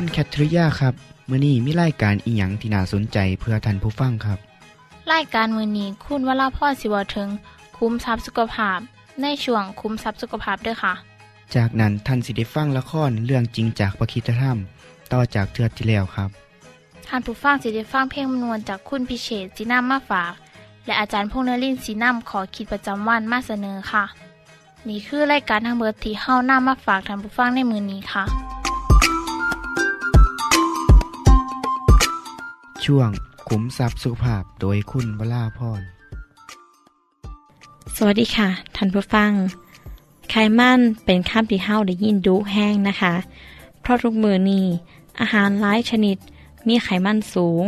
คุณแคทริยาครับมื้อนี้มีรายการอิหยังที่น่าสนใจเพื่อท่านผู้ฟังครับรายการมือนี้คุณวราพรสิเวาถึง คุ้มทรัพย์สุขภาพ ในช่วงคุ้มทรัพย์สุขภาพด้วยค่ะ จากนั้นท่านสิได้ฟังละครเรื่องจริงจากประคีตธรรม ต่อจากเทือกที่แล้วครับท่านผู้ฟังสิได้ฟังเพลงมนวนจากคุณพิเชษสีน้ำมาฝาก และอาจารย์พงษ์นรินทร์สีน้ำขอคิดประจำวันมาเสนอค่ะ นี่คือรายการทางเบิดที่เฮานำมาฝากท่านผู้ฟังในมือนี้ค่ะ ช่วงขุมทรัพย์สุขภาพโดยคุณวราพร สวัสดีค่ะ ท่านผู้ฟัง ไขมันเป็นคำที่เฮาได้ยินดุแห้งนะคะ เพราะทุกมือนี้อาหารหลายชนิดมีไขมันสูง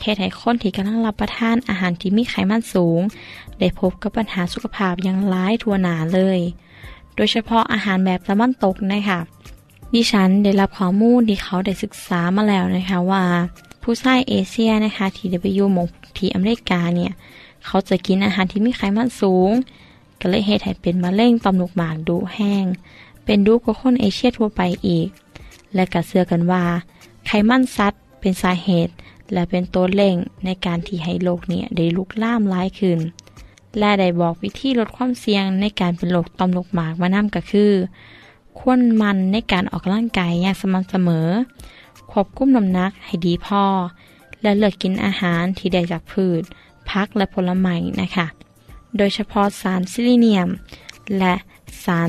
เฮ็ดให้คนที่กำลังรับประทานอาหารที่มีไขมันสูง ได้พบกับปัญหาสุขภาพอย่างร้ายทั่วหนาเลย โดยเฉพาะอาหารแบบตะวันตกนะคะดิฉันได้รับข้อมูลที่เขาได้ศึกษามาแล้วนะคะว่า ผู้ชายเอเชียนะคะทีวูหมกทีอเมริกาเนี่ย เขาจะกินอาหารที่มีไขมันสูง ก็เลยเฮ็ดให้เป็นมะเร็งต่อมลูกหมากดุแห้ง เป็นดุกว่าคนเอเชียทั่วไปอีก และก็เชื่อกันว่า ไขมันสัตว์เป็นสาเหตุ และเป็นตัวเร่งในการที่ให้โรคเนี่ยได้ลุกล่ามหลายขึ้น และได้บอกวิธีลดความเสี่ยงในการเป็นโรคต่อมลูกหมากมานำก็คือ ควรมันในการออกกำลังกายอย่างสม่ำเสมอ ควบคุมน้ำหนักให้ดีพอ และเลือกกินอาหารที่ได้จากพืช พักและผลไม้นะคะ โดยเฉพาะสารซิลิเนียม และสาร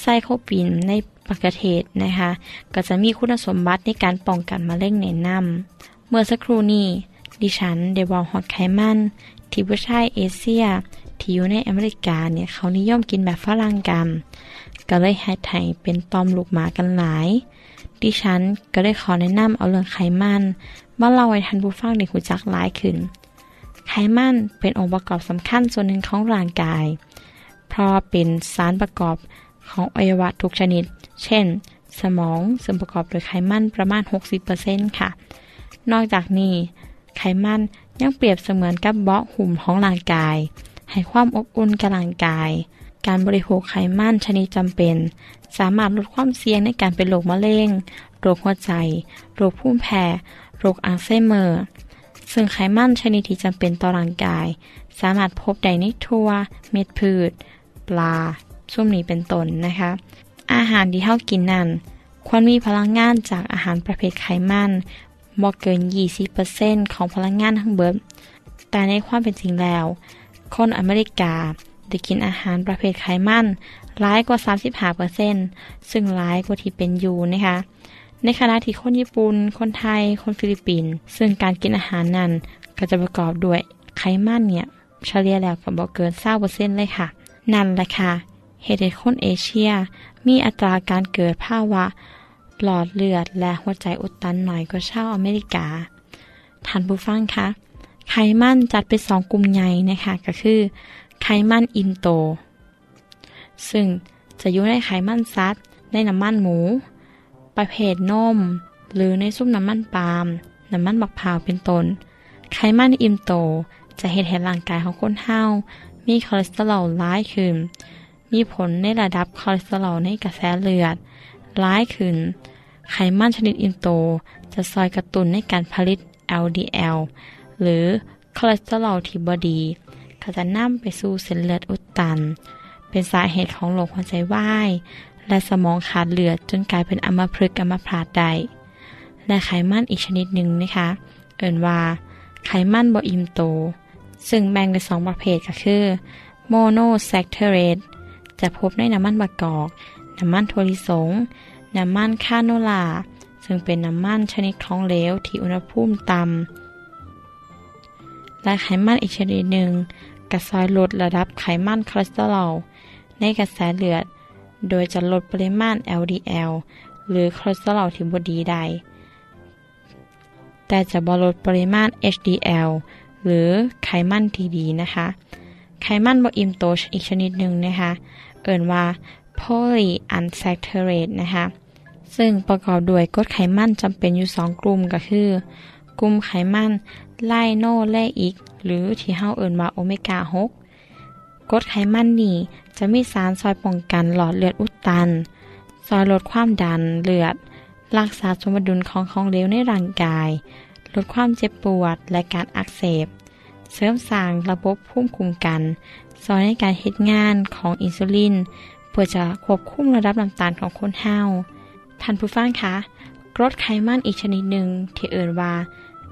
ไซโคปินในปกเทศนะคะ ก็จะมีคุณสมบัติในการป้องกันมะเร็งแนนำเมื่อสักครู่นี้ดิฉันได้บอกฮอดไขมันที่ผู้ชายเอเชียที่อยู่ในอเมริกาเนี่ยเขานิยมกินแบบฝรั่งกันก็เลยให้ไทยเป็นตอมลูกหมากันหลาย ดิฉันก็ได้ขอแนะนำเอาเรื่องไขมันมาเล่าให้ท่านผู้ฟังได้รู้จักหลายขึ้น ไขมันเป็นองค์ประกอบสำคัญส่วนหนึ่งของร่างกาย เพราะเป็นสารประกอบของอวัยวะทุกชนิด เช่น สมองซึ่งประกอบโดยไขมันประมาณ 60%ค่ะ นอกจากนี้ ไขมันยังเปรียบเสมือนกับเบาะหุ่มของร่างกาย ให้ความอบอุ่นกับร่างกาย การบริโภคไขมันชนิดจำเป็น สามารถลดความเสี่ยงในการเป็นโรคมะเร็ง โรคหัวใจ โรคภูมิแพ้ โรคอัลไซเมอร์ ซึ่งไขมันชนิดที่จำเป็นต่อร่างกาย สามารถพบได้ในทั่ว เม็ดพืช ปลาซุ่มนี้เป็นต้นนะคะ อาหารที่เฮากินนั่นควรมีพลังงานจากอาหารประเภทไขมันบ่เกิน 20%ของพลังงานทั้งเบิดแต่ในความเป็นจริงแล้ว คนอเมริกา ได้กินอาหารประเภทไขมันหลายกว่า 35%ซึ่งหลายกว่าที่เป็นอยู่นะคะ ในขณะที่คนญี่ปุ่น คนไทย คนฟิลิปปินส์ซึ่งการกินอาหารนั้นก็จะประกอบด้วยไขมันเนี่ยเฉลี่ยแล้วก็บ่เกิน20%เลยค่ะ นั่นแหละค่ะเหตุให้คนเอเชียมีอัตราการเกิดภาวะ หลอดเลือดและหัวใจอุดตันหน่อยกว่าชาวอเมริกาท่านผู้ฟังคะไขมันจัดเป็น2กลุ่มใหญ่นะคะก็คือ ไขมันอิ่มโต ซึ่งจะอยู่ในไขมันสัตว์ในน้ำมันหมู ประเภทนม หรือในซุ้มน้ำมันปาล์มน้ำมันบักพร้าวเป็นต้น ไขมันอิ่มโตจะเฮ็ดให้ร่างกายของคนเฮามีคอเลสเตอรอลหลายขึ้น มีผลในระดับคอเลสเตอรอลในกระแสเลือดหลายขึ้น ไขมันชนิดอิ่มโตจะซอยกระตุ้นในการผลิต LDL หรือคอเลสเตอรอลที่บ่ดี ก็จะนำไปสู่เส้นเลือดอุดตัน เป็นสาเหตุของโรคหัวใจวาย และสมองขาดเลือดจนกลายเป็นอัมพฤกษ์อัมพาตได้และไขมันอีกชนิดหนึ่งนะคะ เอิ่นว่า ไขมันบ่อิ่มโต ซึ่งแบ่งเป็นสองประเภทก็คือ monosaturated จะพบในน้ำมันมะกอก น้ำมันถั่วลิสง น้ำมันคาโนลา ซึ่งเป็นน้ำมันชนิดของเหลวที่อุณหภูมิต่ำและไขมันอีกชนิดหนึ่ง กะซอยลดระดับไขมันคอเลสเตอรอลในกระแสเลือด โดยจะลดปริมาณ LDL หรือคอเลสเตอรอลที่บ่ดีได้ แต่จะบ่ลดปริมาณ HDL หรือไขมันที่ดีนะคะ ไขมันบ่อิ่มตัวอีกชนิดหนึ่งนะคะ เอิ่นว่า polyunsaturated นะคะ ซึ่งประกอบด้วยกรดไขมันจำเป็นอยู่สองกลุ่มก็คือ กลุ่มไขมันไลโนเลอิก หรือที่เฮาเอิ่นว่าโอเมก้า6กรดไขมันนี่จะมีสารซอยป้องกันหลอดเลือดอุดตัน ซอยลดความดันเลือด รักษาสมดุลของของเหลวในร่างกาย ลดความเจ็บปวดและการอักเสบ เสริมสร้างระบบภูมิคุ้มกัน ซอยในการเฮ็ดงานของอินซูลิน เพื่อจะควบคุมระดับน้ำตาลของคนเฮาท่านผู้ฟังคะกรดไขมันอีกชนิดหนึ่งที่เอิ้นว่า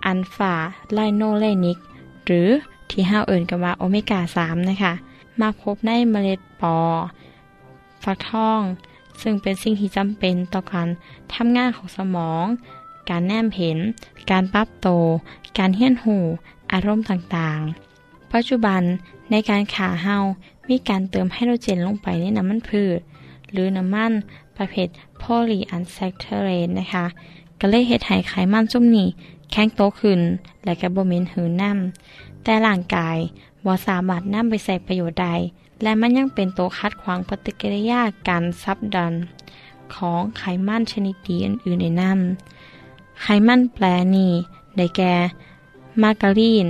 alpha-linolenic หรือที่เฮาเอิ้นกันว่าโอเมก้า3นะคะมาพบในเมล็ดปอฟักทอง ซึ่งเป็นสิ่งที่จำเป็นต่อการทำงานของสมอง การแนมเห็น การปรับโต การเฮียนหู อารมณ์ต่างๆ ปัจจุบันในการขาเฮามีการเติมไฮโดรเจนลงไปในน้ำมันพืช หรือน้ำมันประเภทโพลีอันแซคเทเรนนะคะ ก็เลยเฮ็ดให้ไขมันจุ่มนี้ แข็งโตขึ้น และก็บ่เหม็นหืนน้ำแต่ร่างกายบ่สามารถนำไปใส่ประโยชน์ใด และมันยังเป็นตัวคัดขวางปฏิกิริยาการซับดัน ของไขมันชนิดดีอื่นๆในน้ำไขมันแปรนี้ได้แก่ มาการีน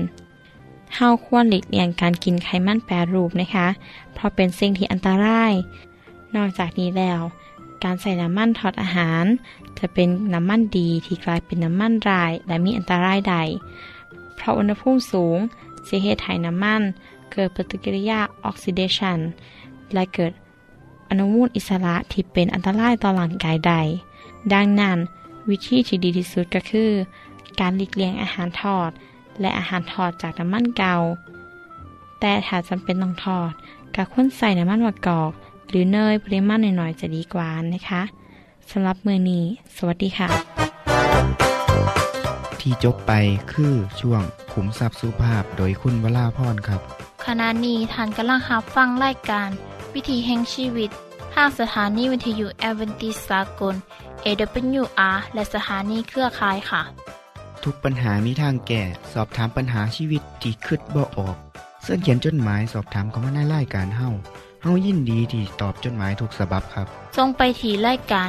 เฮาควรหลีกเลี่ยงการกินไขมันแปรรูปนะคะ เพราะเป็นสิ่งที่อันตราย นอกจากนี้แล้ว การใส่น้ำมันทอดอาหาร จะเป็นน้ำมันดีที่กลายเป็นน้ำมันราย และมีอันตรายใด เพราะอุณหภูมิสูงสิเหตุให้น้ำมัน เกิดปฏิกิริยาออกซิเดชันและเกิดอนุมูลอิสระที่เป็นอันตรายต่อร่างกายใด ดังนั้น วิธีที่ดีที่สุดก็คือ การหลีกเลี่ยงอาหารทอด และอาหารทอดจากน้ำมันเกา แต่ถ้าจำเป็นต้องทอดก็ควรใส่น้ำมันมะกอก หรือเนยปริมาณหน่อยๆจะดีกว่านะคะ สำหรับมือนี้ สวัสดีค่ะ ที่จบไปคือช่วงขุมทรัพย์สุภาพโดยคุณวราพรครับ ขณะนี้ท่านกำลังรับฟังรายการ วิถีแห่งชีวิตทางสถานีวิทยุแอเวนติสากล AWR และสถานีเครือข่ายค่ะ ทุกปัญหามีทางแก้สอบถามปัญหาชีวิตที่คืดบ่ออกเสื้อเขียนจดหมายสอบถามเขามาในรายการเฮาเฮายินดีที่ตอบจดหมายถูกสาบบครับทรงไปถีรายการ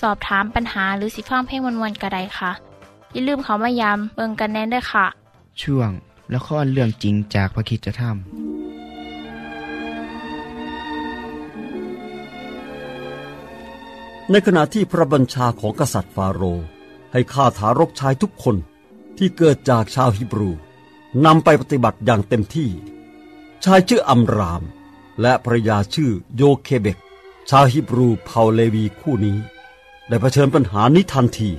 สอบถามปัญหาหรือสิฟังเพลงวนๆกระไดค่ะ อย่าลืมเขามายามเบิงกันแน่นด้วยค่ะ ช่วงละครเรื่องจริงจากพระคริดจะทำในขณะที่พระบัญชาของกษัตริย์ฟาโรห์ให้ฆ่าทารกชายทุกคนที่เกิดจากชาวฮิบรูนำไปปฏิบัติอย่างเต็มที่ ชายชื่ออัมราม และภรรยาชื่อโยเคเบก ชาวฮิบรูเผ่าเลวีคู่นี้ ได้เผชิญปัญหานี้ทันที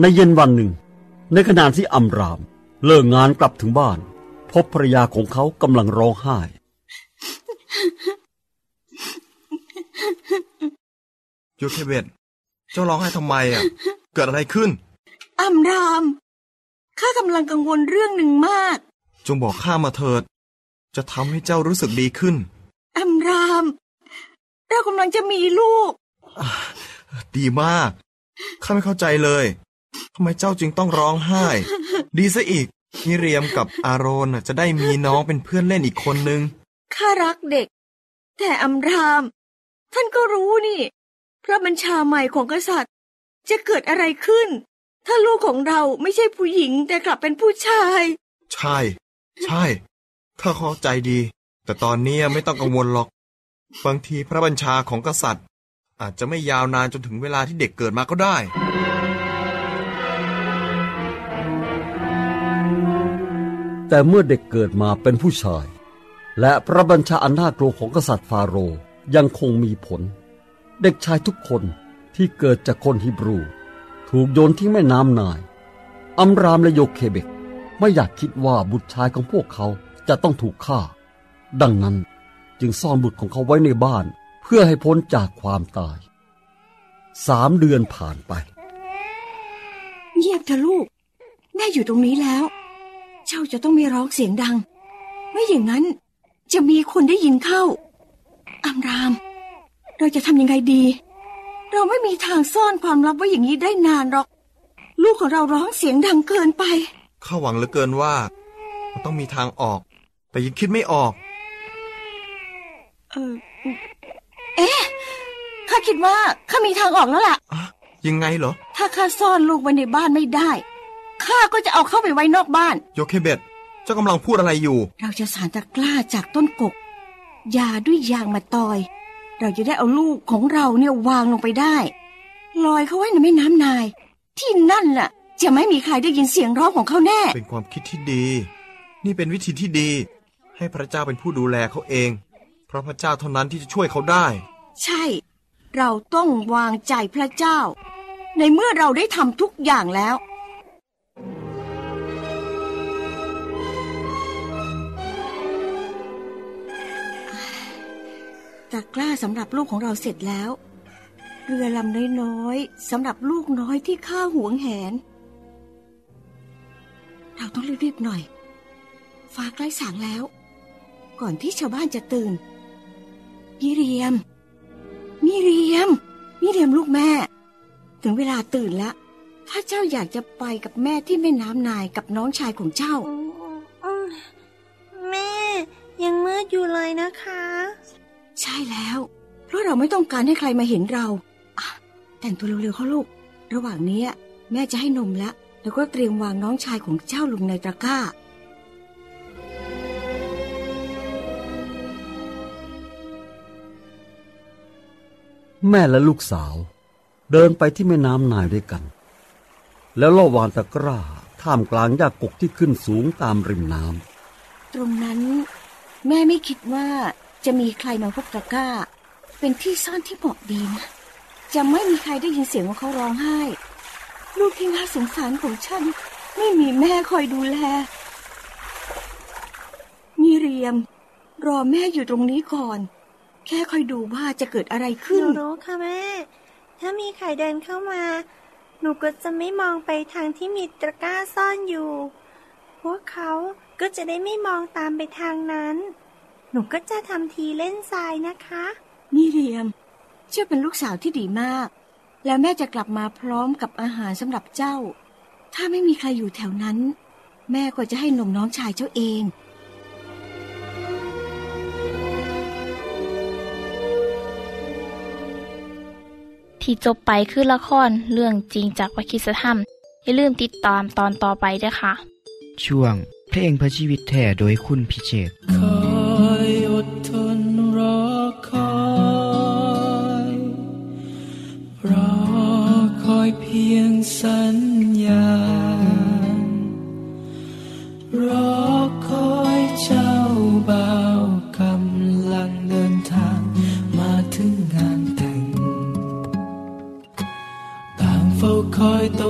ในเย็นวันหนึ่ง ในขณะที่อัมราม เลิกงานกลับถึงบ้าน พบภรรยาของเขากำลังร้องไห้โยเคเบตเจ้าร้องไห้ทำไมอะ เกิดอะไรขึ้น อัมราม ข้ากำลังกังวลเรื่องหนึ่งมาก จงบอกข้ามาเถิด จะทำให้เจ้ารู้สึกดีขึ้น อัมราม เรากำลังจะมีลูก ดีมาก ข้าไม่เข้าใจเลยทำไมเจ้าจึงต้องร้องไห้ ดีซะอีกมิเรียมกับอาโรนน่ะจะได้มีน้องเป็นเพื่อนเล่นอีกคนนึง ข้ารักเด็ก แต่อัมราม ท่านก็รู้นี่ พระบัญชาใหม่ของกษัตริย์ จะเกิดอะไรขึ้น ถ้าลูกของเราไม่ใช่ผู้หญิงแต่กลับเป็นผู้ชาย ใช่ ใช่ ข้าเข้าใจดี แต่ตอนนี้ไม่ต้องกังวลหรอก บางทีพระบัญชาของกษัตริย์ อาจจะไม่ยาวนานจนถึงเวลาที่เด็กเกิดมาก็ได้ แต่เมื่อเด็กเกิดมาเป็นผู้ชาย และพระบัญชาอันน่ากลัวของกษัตริย์ฟาโรห์ยังคงมีผล เด็กชายทุกคนที่เกิดจากคนฮิบรู ถูกโยนทิ้งแม่น้ำนายอัมรามและโยเคเบกไม่อยากคิดว่าบุตรชายของพวกเขา จะต้องถูกฆ่า ดังนั้นจึงซ่อนบุตรของเขาไว้ในบ้านเพื่อให้พ้นจากความตายสามเดือนผ่านไป เงียบเถอะลูก แม่อยู่ตรงนี้แล้ว เจ้าจะต้องไม่ร้องเสียงดัง ไม่อย่างนั้น จะมีคนได้ยินเข้า อามราม เราจะทำยังไงดี เราไม่มีทางซ่อนความลับไว้อย่างนี้ได้นานหรอก ลูกของเราร้องเสียงดังเกินไป ข้าหวังเหลือเกินว่า มันต้องมีทางออก แต่ยังคิดไม่ออก เออเอ๊ะข้าคิดว่าข้ามีทางออกแล้วล่ะอะยังไงเหรอ ถ้าข้าซ่อนลูกไว้ในบ้านไม่ได้ ข้าก็จะเอาเข้าไปไว้นอกบ้าน โยเคเบตเจ้ากำลังพูดอะไรอยู่ เราจะสารตะกร้าจากต้นกก ยาด้วยยางมาตอย เราจะได้เอาลูกของเราเนี่ยวางลงไปได้ ลอยเขาไว้ในแม่น้ำนาย ที่นั่นล่ะ จะไม่มีใครได้ยินเสียงร้องของเขาแน่ เป็นความคิดที่ดี นี่เป็นวิธีที่ดี ให้พระเจ้าเป็นผู้ดูแลเขาเอง เพราะพระเจ้าเท่านั้นที่จะช่วยเขาได้ ใช่ เราต้องวางใจพระเจ้า ในเมื่อเราได้ทำทุกอย่างแล้ว ตะกร้าสำหรับลูกของเราเสร็จแล้ว เรือลำน้อยๆสำหรับลูกน้อยที่ข้าหวงแหน เราต้องรีบๆหน่อยฟ้าใกล้สางแล้ว ก่อนที่ชาวบ้านจะตื่น มิเรียม มิเรียม มิเรียมลูกแม่ ถึงเวลาตื่นแล้วถ้าเจ้าอยากจะไปกับแม่ที่แม่น้ำนายกับน้องชายของเจ้า แม่ ยังมืดอยู่เลยนะคะ ใช่แล้ว เพราะเราไม่ต้องการให้ใครมาเห็นเราอะแต่งตัวเร็วๆเขาลูก ระหว่างนี้แม่จะให้นมแล้วแล้วก็เตรียมวางน้องชายของเจ้าลงในตะกร้า แม่และลูกสาว เดินไปที่แม่น้ำนายด้วยกัน แล้วล่อวานตะกร้าท่ามกลางหญ้ากกที่ขึ้นสูงตามริมน้ำตรงนั้น แม่ไม่คิดว่าจะมีใครมาพบตะกร้า เป็นที่ซ่อนที่เหมาะดีนะจะไม่มีใครได้ยินเสียงของเขาร้องไห้ ลูกที่น่าสงสารของฉัน ไม่มีแม่คอยดูแลมีเรียม รอแม่อยู่ตรงนี้ก่อน แค่คอยดูว่าจะเกิดอะไรหขึ้นนูรู้ค่ะแม่ ถ้ามีใครเดินเข้ามา หนูก็จะไม่มองไปทางที่มีตะกร้าซ่อนอยู่ พวกเขาก็จะได้ไม่มองตามไปทางนั้น หนูก็จะทำทีเล่นทรายนะคะ นี่เรียม เจ้าเป็นลูกสาวที่ดีมาก แล้วแม่จะกลับมาพร้อมกับอาหารสำหรับเจ้า ถ้าไม่มีใครอยู่แถวนั้น แม่ก็จะให้นมน้องชายเจ้าเอง ที่จบไปคือละครเรื่องจริงจากวิคิสธรรม อย่าลืมติดตามตอนต่อไปด้วยค่ะ ช่วงเพลงพระชีวิตแท้โดยคุณพิเชษฐ์คอยอดทนรอคอยรอคอยเพียงสัญญาา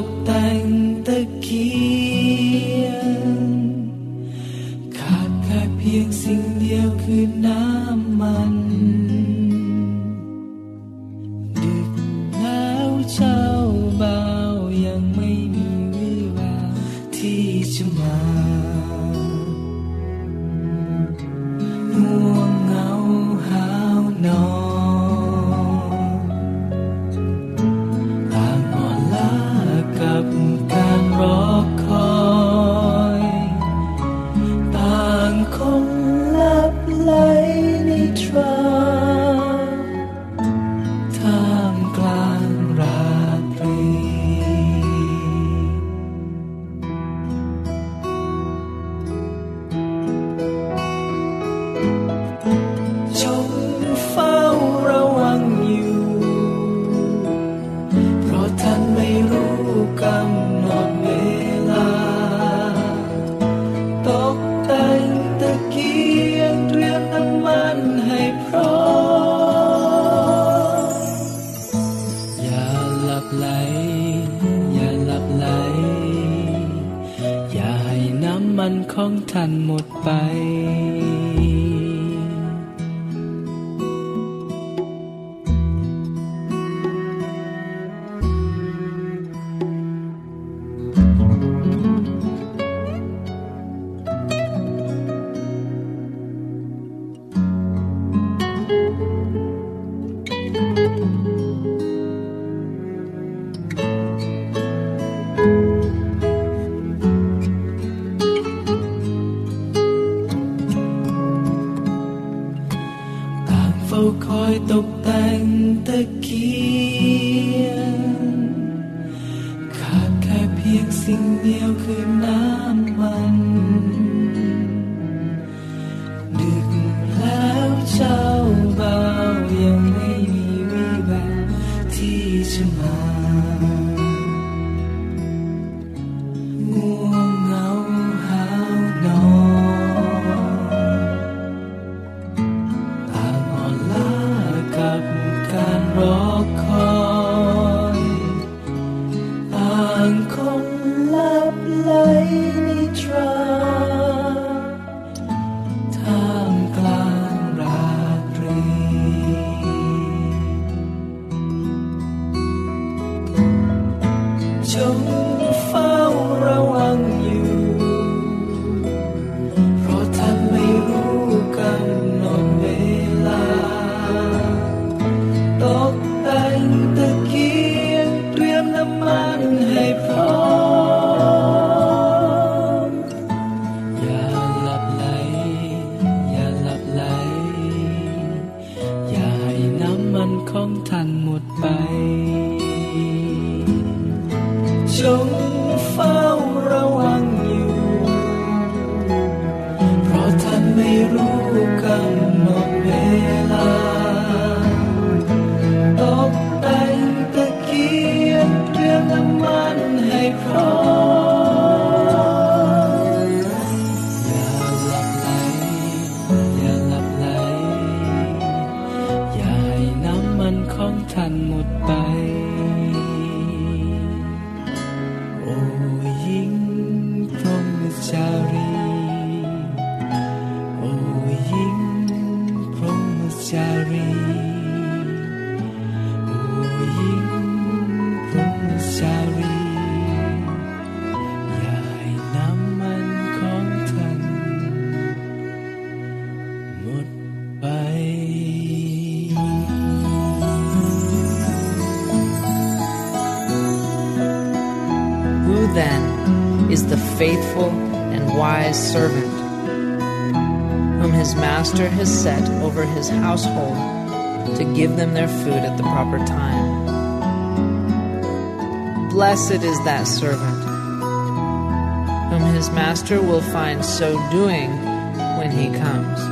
กแต่งตะเกียงเรียมน้ำมันให้พร้อม อย่าหลับไหล อย่าหลับไหล อย่าให้น้ำมันของท่านหมดไป เพียงสิ่ servant whom his master has set over his household to give them their food at the proper time? Blessed is that servant whom his master will find so doing when he comes.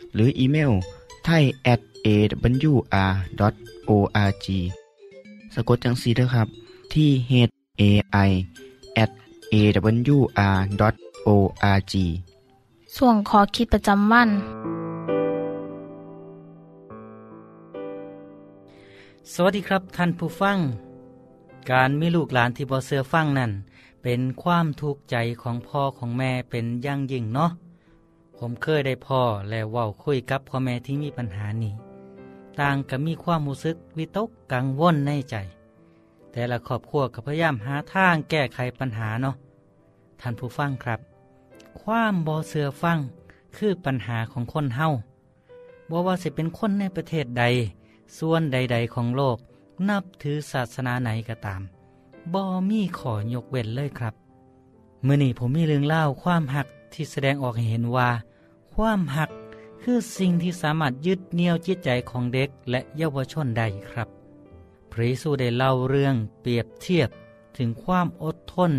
หรืออีเมลไทย at awr.org สะกดจังสีด้วยครับ ที่ h a i at awr.org ส่วนขอคิดประจำวัน สวัสดีครับท่านผู้ฟัง การมีลูกหลานที่บ่เสือฟังนั่น เป็นความทุกข์ใจของพ่อของแม่เป็นอย่างยิ่งเนาะ ผมเคยได้พ่อและเว้าคุยกับพ่อแม่ที่มีปัญหานี้ ต่างก็มีความรู้สึกวิตกกังวลในใจ แต่ละครอบครัวก็พยายามหาทางแก้ไขปัญหาเนาะท่านผู้ฟังครับ ความบ่เสือฟังคือปัญหาของคนเฮาบ่ว่าสิเป็นคนในประเทศใด ส่วนใด ๆ ของโลก นับถือศาสนาไหนก็ตามบ่มีขอยกเว้นเลยครับ เมื่อนี้ผมมีเรื่องเล่าความหักที่แสดงออกให้เห็นว่า ความหักคือสิ่งที่สามารถยึดเหนี่ยวจิตใจของเด็กและเยาวชนได้ครับ พระเยซูได้เล่าเรื่องเปรียบเทียบถึงความอดทน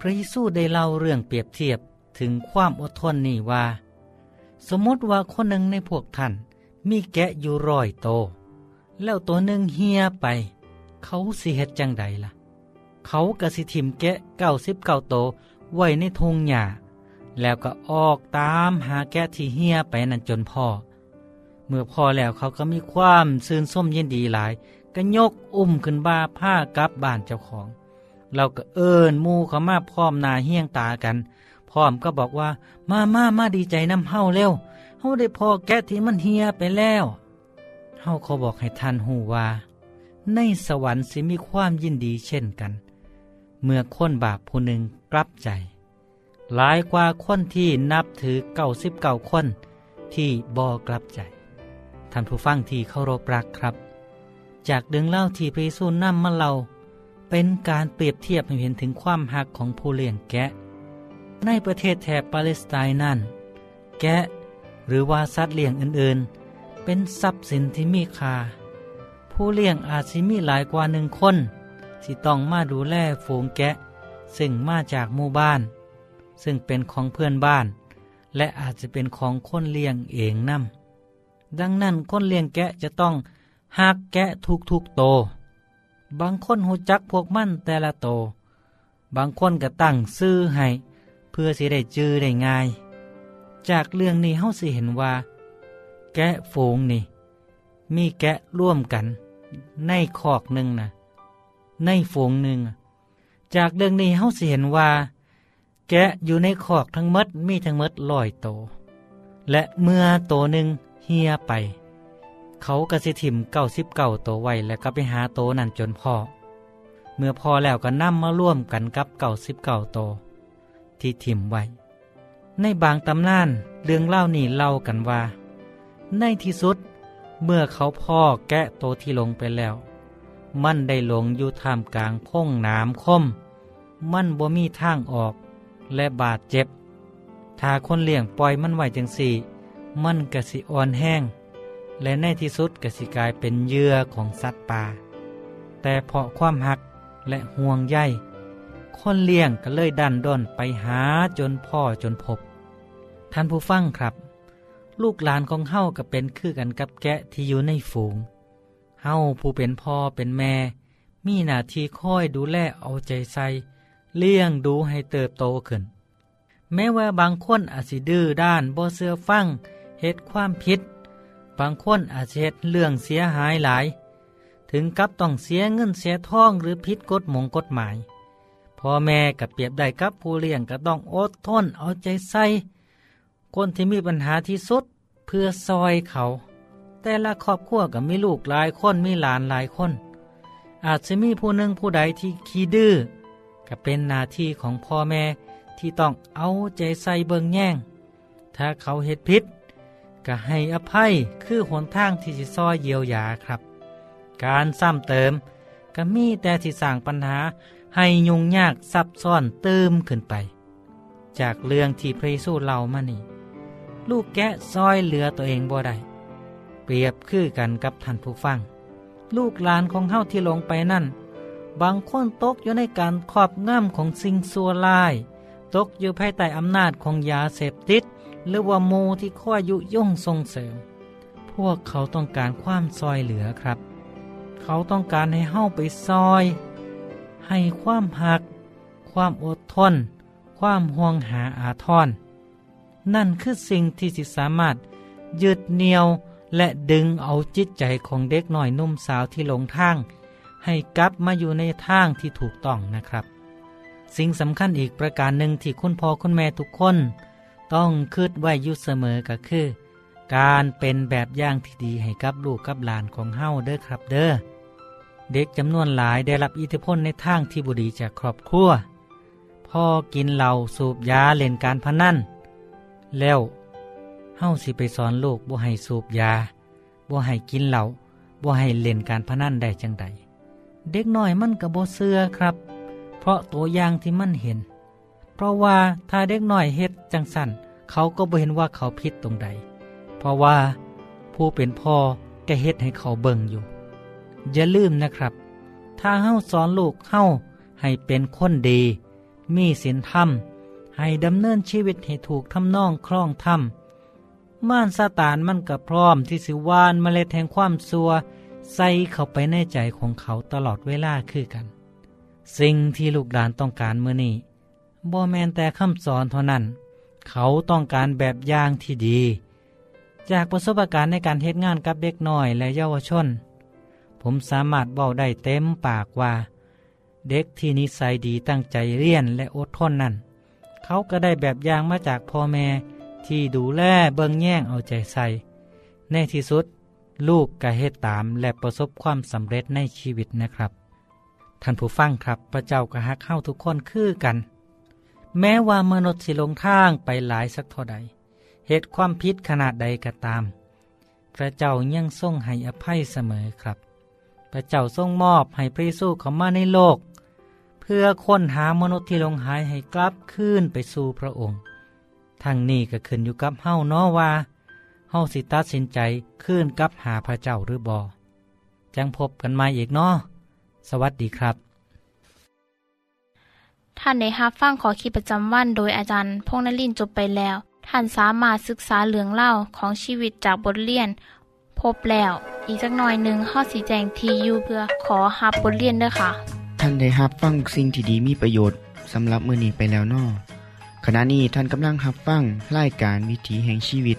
พระเยซูได้เล่าเรื่องเปรียบเทียบถึงความอดทนนี่ว่า สมมติว่าคนหนึ่งในพวกท่านมีแกะอยู่ร้อยโต แล้วตัวหนึ่งเฮียไป เขาสิเฮ็ดจังใดล่ะ เขากระสิถิมแกะเก้าสิบเก้าโตไว้ในทงหญ้า แล้วก็ออกตามหาแกะที่เฮียไปนั่นจนพ่อ เมื่อพ่อแล้วเขาก็มีความซื่นส้มยินดีหลาย ก็ยกอุ้มขึ้นบ้าผ้ากลับบ้านเจ้าของ เราก็เอิญมูเขามาพร้อมนาเฮียงตากัน พร้อมก็บอกว่า มามามาดีใจน้ำเฮาเร็วเฮาได้พอแกะที่มันเฮียไปแล้วเฮาเขาบอกให้ท่านหูว่า ในสวรรค์สิมีความยินดีเช่นกัน เมื่อคนบาปผู้หนึ่งกลับใจ หลายกว่าคนที่นับถือเก้าสิบเก้าคนที่บอกลับใจ ท่านผู้ฟังที่เคารพรักครับ จากดึงเล่าที่พระเยซูนำมาเรา เป็นการเปรียบเทียบให้เห็นถึงความหักของผู้เลี้ยงแกะ ในประเทศแถบปาเลสไตน์นั้นแกะหรือว่าสัตว์เลี้ยงอื่นๆ เป็นทรัพย์สินที่มีค่า ผู้เลี้ยงอาจสิมีหลายกว่าหนึ่งคนที่ต้องมาดูแลฝูงแกะ ซึ่งมาจากหมู่บ้าน ซึ่งเป็นของเพื่อนบ้าน และอาจจะเป็นของคนเลี้ยงเองนั่ดังนั้นคนเลี้ยงแกะจะต้องหักแกะทุกๆโต บางคนหูจักพวกมันแต่ละโต บางคนก็ตั้งซื้อให้ เพื่อสิได้จื้อได้ง่าย จากเรื่องนี้เฮาสิเห็นว่า แกะฝูงนี่ มีแกะร่วมกัน ในคอกหนึ่งนะในฝูงหนึ่ง จากเรื่องนี้เฮาสิเห็นว่า แกะอยู่ในคอกทั้งมดมีทั้งมดลอยโต และเมื่อโตหนึ่งเฮียไป เขากระสิถิมเก้าสิบเก้าโตไว้แล้วก็ไปหาโตนั่นจนพอเมื่อพอแล้วก็นำมมาร่วมกันกับเก้าสิบเก้าโต ที่ถิมไว้ ในบางตำนานเรื่องเล่านี่เล่ากันว่า ในที่สุด เมื่อเขาพ่อแกะโตที่ลงไปแล้ว มันได้หลงอยู่ท่ามกลางพงน้ำคม มันบ่มีทางออก และบาดเจ็บ ถ้าคนเลี้ยงปล่อยมันไว้จังสี่ มันกะสิอ่อนแห้ง และในที่สุดกะสิกลายเป็นเยื่อของสัตว์ป่า แต่เพราะความหักและห่วงใยคนเลี้ยงก็เลยดันด้นไปหาจนพ่อจนพบ ท่านผู้ฟังครับ ลูกหลานของเฮาก็เป็นคือกันกับแกะที่อยู่ในฝูง เฮาผู้เป็นพ่อเป็นแม่ มีหน้าที่คอยดูแลเอาใจใส่ เลี้ยงดูให้เติบโตขึ้น แม้ว่าบางคนอาจสิดื้อด้านบ่เสื้อฟังเหตุความผิด บางคนอาจจะเหตุเรื่องเสียหายหลาย ถึงกับต้องเสียเงินเสียทองหรือผิดกฎหมงกฎหมายพ่อแม่กับเปรียบได้กับผู้เลี้ยงก็ต้องอดทนเอาใจใส่คนที่มีปัญหาที่สุดเพื่อซอยเขา แต่ละครอบครัวก็มีลูกหลายคนมีหลานหลายคน อาจจะมีผู้หนึ่งผู้ใดที่ขี้ดื้อ ก็เป็นหน้าที่ของพ่อแม่ที่ต้องเอาใจใส่เบิงแย่ง ถ้าเขาเหตุผิดก็ให้อภัยคือหนทางที่จะซอยเยียวยาครับ การซ้ำเติมก็มีแต่ที่สร้างปัญหาให้ยุ่งยากซับซ้อนเติมขึ้นไป จากเรื่องที่พระเยซูเล่ามานี่ ลูกแกะซอยเหลือตัวเองบ่ได้เปรียบคือกันกับท่านผู้ฟัง ลูกหลานของเฮาที่ลงไปนั่น บางคนตกอยู่ในการครอบงำของสิ่งซัวลาย ตกอยู่ภายใต้อำนาจของยาเสพติด หรือว่าโมที่ข้อยุย่งส่งเสริม พวกเขาต้องการความซอยเหลือครับ เขาต้องการให้เฮาไปซอย ให้ความหัก ความอดทน ความห่วงหาอาทรนั่นคือสิ่งที่สิสามารถยึดเหนียวและดึงเอาจิตใจของเด็กหน่อยนุ่มสาวที่หลงทาง ให้กลับมาอยู่ในทางที่ถูกต้องนะครับ สิ่งสำคัญอีกประการหนึ่งที่คุณพ่อคุณแม่ทุกคน ต้องคิดไว้อยู่เสมอก็คือ การเป็นแบบอย่างที่ดีให้กับลูกกับหลานของเฮาเด้อครับเด้อเด็กจำนวนหลายได้รับอิทธิพลในทางที่บุดีจากครอบครัวพ่อกินเหล้าสูบยาเล่นการพนันแล้วเฮาสิไปสอนลูกบ่ให้สูบยาบ่ให้กินเหล้าบ่ให้เล่นการพนันได้จังใด เด็กน้อยมันก็บ่เชื่อครับ เพราะตัวอย่างที่มันเห็น เพราะว่าถ้าเด็กน้อยเฮ็ดจังสั่นเขาก็บ่เห็นว่าเขาผิดตรงใด เพราะว่าผู้เป็นพ่อก็เฮ็ดให้เขาเบิ่งอยู่ อย่าลืมนะครับ ถ้าเฮาสอนลูกเฮาให้เป็นคนดี มีศีลธรรม ให้ดำเนินชีวิตให้ถูกทำนองคล่องธรรมม่านซาตานมันก็พร้อมที่สิวานเมล็ดแห่งความซัว ใส่เข้าไปในใจของเขาตลอดเวลาคือกัน สิ่งที่ลูกหลานต้องการเมื่อนี้บ่แมนแต่คำสอนเท่านั้น เขาต้องการแบบอย่างที่ดี จากประสบการณ์ในการเทศงานกับเด็กน้อยและเยาวชน ผมสามารถบอกได้เต็มปากว่า เด็กที่นิสัยดีตั้งใจเรียนและอดทนนั่นเขาก็ได้แบบอย่างมาจากพ่อแม่ที่ดูแลเบิ่งแย่งเอาใจใส่ ในที่สุด ลูกก็เฮ็ดตามและประสบความสำเร็จในชีวิตนะครับ ท่านผู้ฟังครับพระเจ้าก็ฮักเข้าทุกคนคือกัน แม้ว่ามนุษย์สิลงทางไปหลายสักเท่าใดเหตุความผิดขนาดใดก็ตาม พระเจ้ายังทรงให้อภัยเสมอครับ พระเจ้าทรงมอบให้พระเยซูเข้ามาในโลก เพื่อค้นหามนุษย์ที่ลงหายให้กลับคืนไปสู่พระองค์ ทั้งนี้ก็ขึ้นอยู่กับเฮ้าเนาะว่าาสิตัดสินใจคืนกับหาพระเจ้าหรือบอจังพบกันใหม่อีกเนาะสวัสดีครับ ท่านได้รับฟังขอคิดประจำวันโดยอาจารย์พงษ์นลินทร์จบไปแล้ว ท่านสามารถศึกษาเรื่องเล่าของชีวิตจากบทเรียน พบแล้ว อีกสักหน่อยหนึ่งข้อสีแจงทียูเพื่อขอฮับบทเรียนด้วยค่ะ ท่านได้รับฟังสิ่งที่ดีมีประโยชน์สำหรับมือนี้ไปแล้วนอขณะนี้ท่านกำลังรับฟังรายการวิถีแห่งชีวิต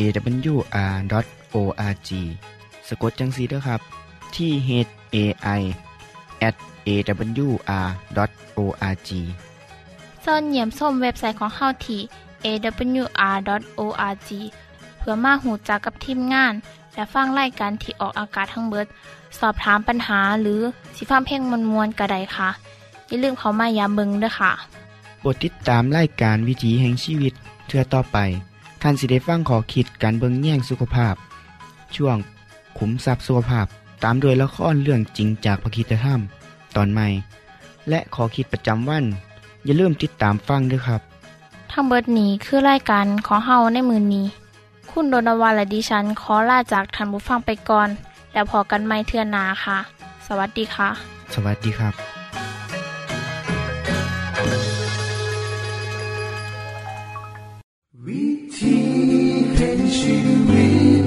awr.org สะกดจังสีด้วยครับที่ h a i at awr.org ส่วนเหยี่ยมส้มเว็บไซต์ของเฮาที่ awr.org เพื่อมาหูจักกับทีมงาน และฟังไล่การที่ออกอากาศทั้งเบิด สอบถามปัญหาหรือสิฟ้าเพ่งมวลมวลกระไดค่ะ อย่าลืมเขามายามเบิงด้วยค่ะ โปรดติดตามไล่การวิถีแห่งชีวิตเทือต่อไป ท่านสิได้ฟังขอคิดการเบิงแย่งสุขภาพ ช่วงขุมทรัพย์สุขภาพตามโดยละครเรื่องจริงจากพระคีตธรรม ตอนใหม่ และขอคิดประจำวัน อย่าลืมติดตามฟังด้วยครับ ทั้งเบิดนี้คือรายการขอเฮาในมือนี้ คุณโดนวาและดิฉันขอลาจากทันบุฟังไปก่อน แล้วพอกันไม่เทื่อนนาค่ะ สวัสดีค่ะ สวัสดีครับวิ ที่เห็นชีวิต